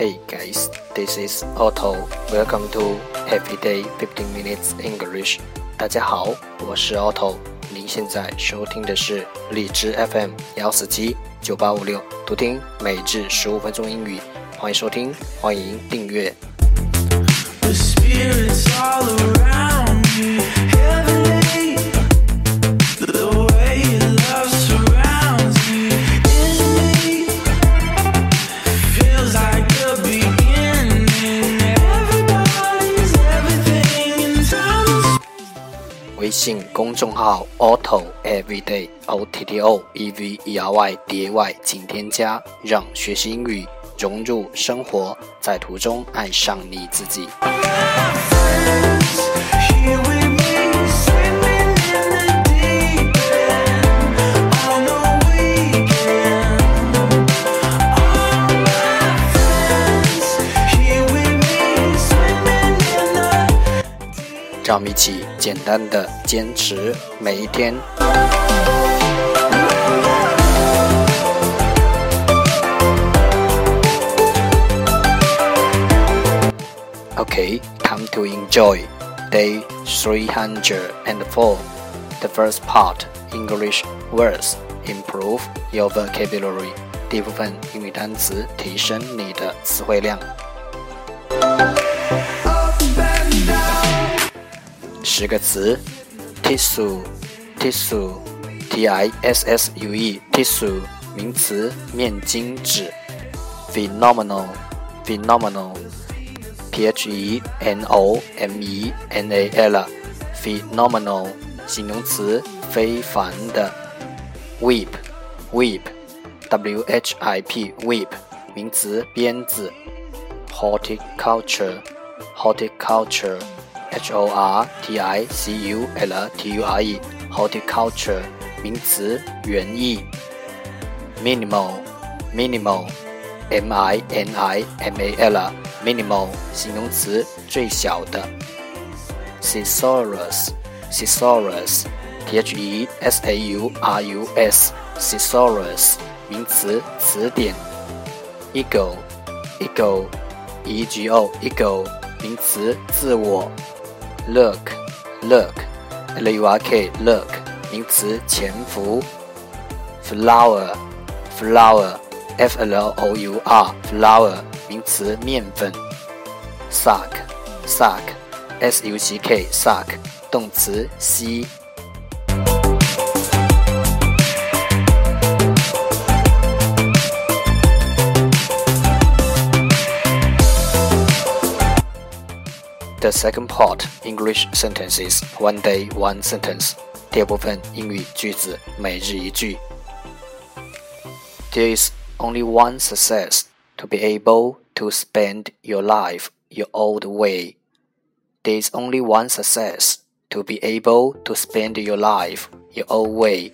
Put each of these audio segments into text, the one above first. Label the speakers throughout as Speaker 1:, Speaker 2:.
Speaker 1: Hey guys, this is Otto. Welcome to Everyday 15 Minutes English. 大家好，我是 Otto。您现在收听的是荔枝 FM 幺四七九八五六，读听每日十五分钟英语。欢迎收听，欢迎订阅。
Speaker 2: The
Speaker 1: 微信公众号 Auto Everyday O T T O E V E R Y D A Y，请添加，让学习英语融入生活，在途中爱上你自己。让我们一起简单的坚持每一天。Okay, time to enjoy day 304. The first part English words improve your vocabulary. 第一部分英语单词提升你的词汇量。十个词，tissue，tissue，t i s s u e，tissue，名词，面巾纸，phenomenal，phenomenal，p h e n o m e n a l，phenomenal，形容词，非凡的，whip，whip，w h i p，whip，名词，鞭子，horticulture，horticulture。H O R T I C U L T U R E horticulture 名词园艺。minimal minimal M I N I M A L minimal 形容词最小的。thesaurus thesaurus T H E S A U R U S thesaurus 名词词典。ego ego E G O ego 名词自我。Look look l u r k look 名词潜伏 Flower, flower, f l o u r, flour 名词面粉，suck suck s u c k suck 动词吸。The second part English sentences one day one sentence. 第二部分英语句子每日一句。There is only one success to be able to spend your life your old way. There is only one success to be able to spend your life your old way.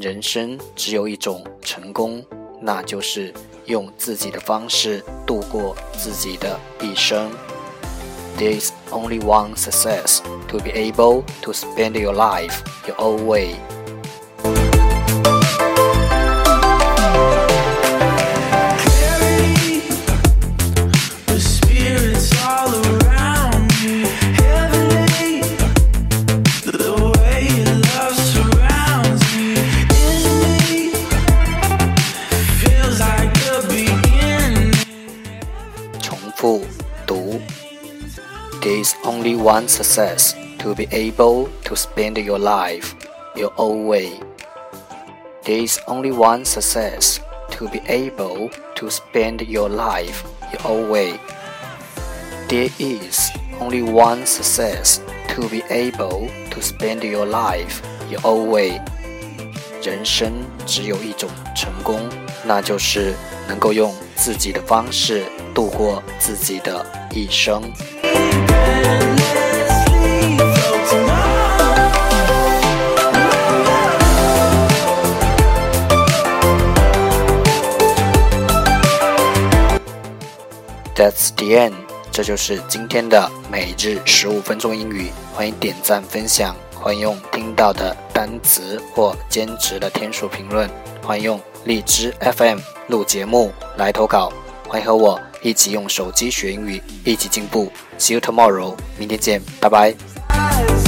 Speaker 1: 人生只有一种成功，那就是用自己的方式度过自己的一生。 There is only one success to be able to spend your life your own way. only one success to be able to spend your life your own way. There is only one success to be able to spend your life your own way. There is only one success to be able to spend your life your own way. 人生只有一种成功，那就是能够用自己的方式度过自己的一生。 That's the end，这就是今天的每日十五分钟英语。欢迎点赞分享，欢迎用听到的单词或兼职的天数评论，欢迎用荔枝 FM 录节目来投稿，欢迎和我一起用手机学英语一起进步。See you tomorrow 明天见拜拜。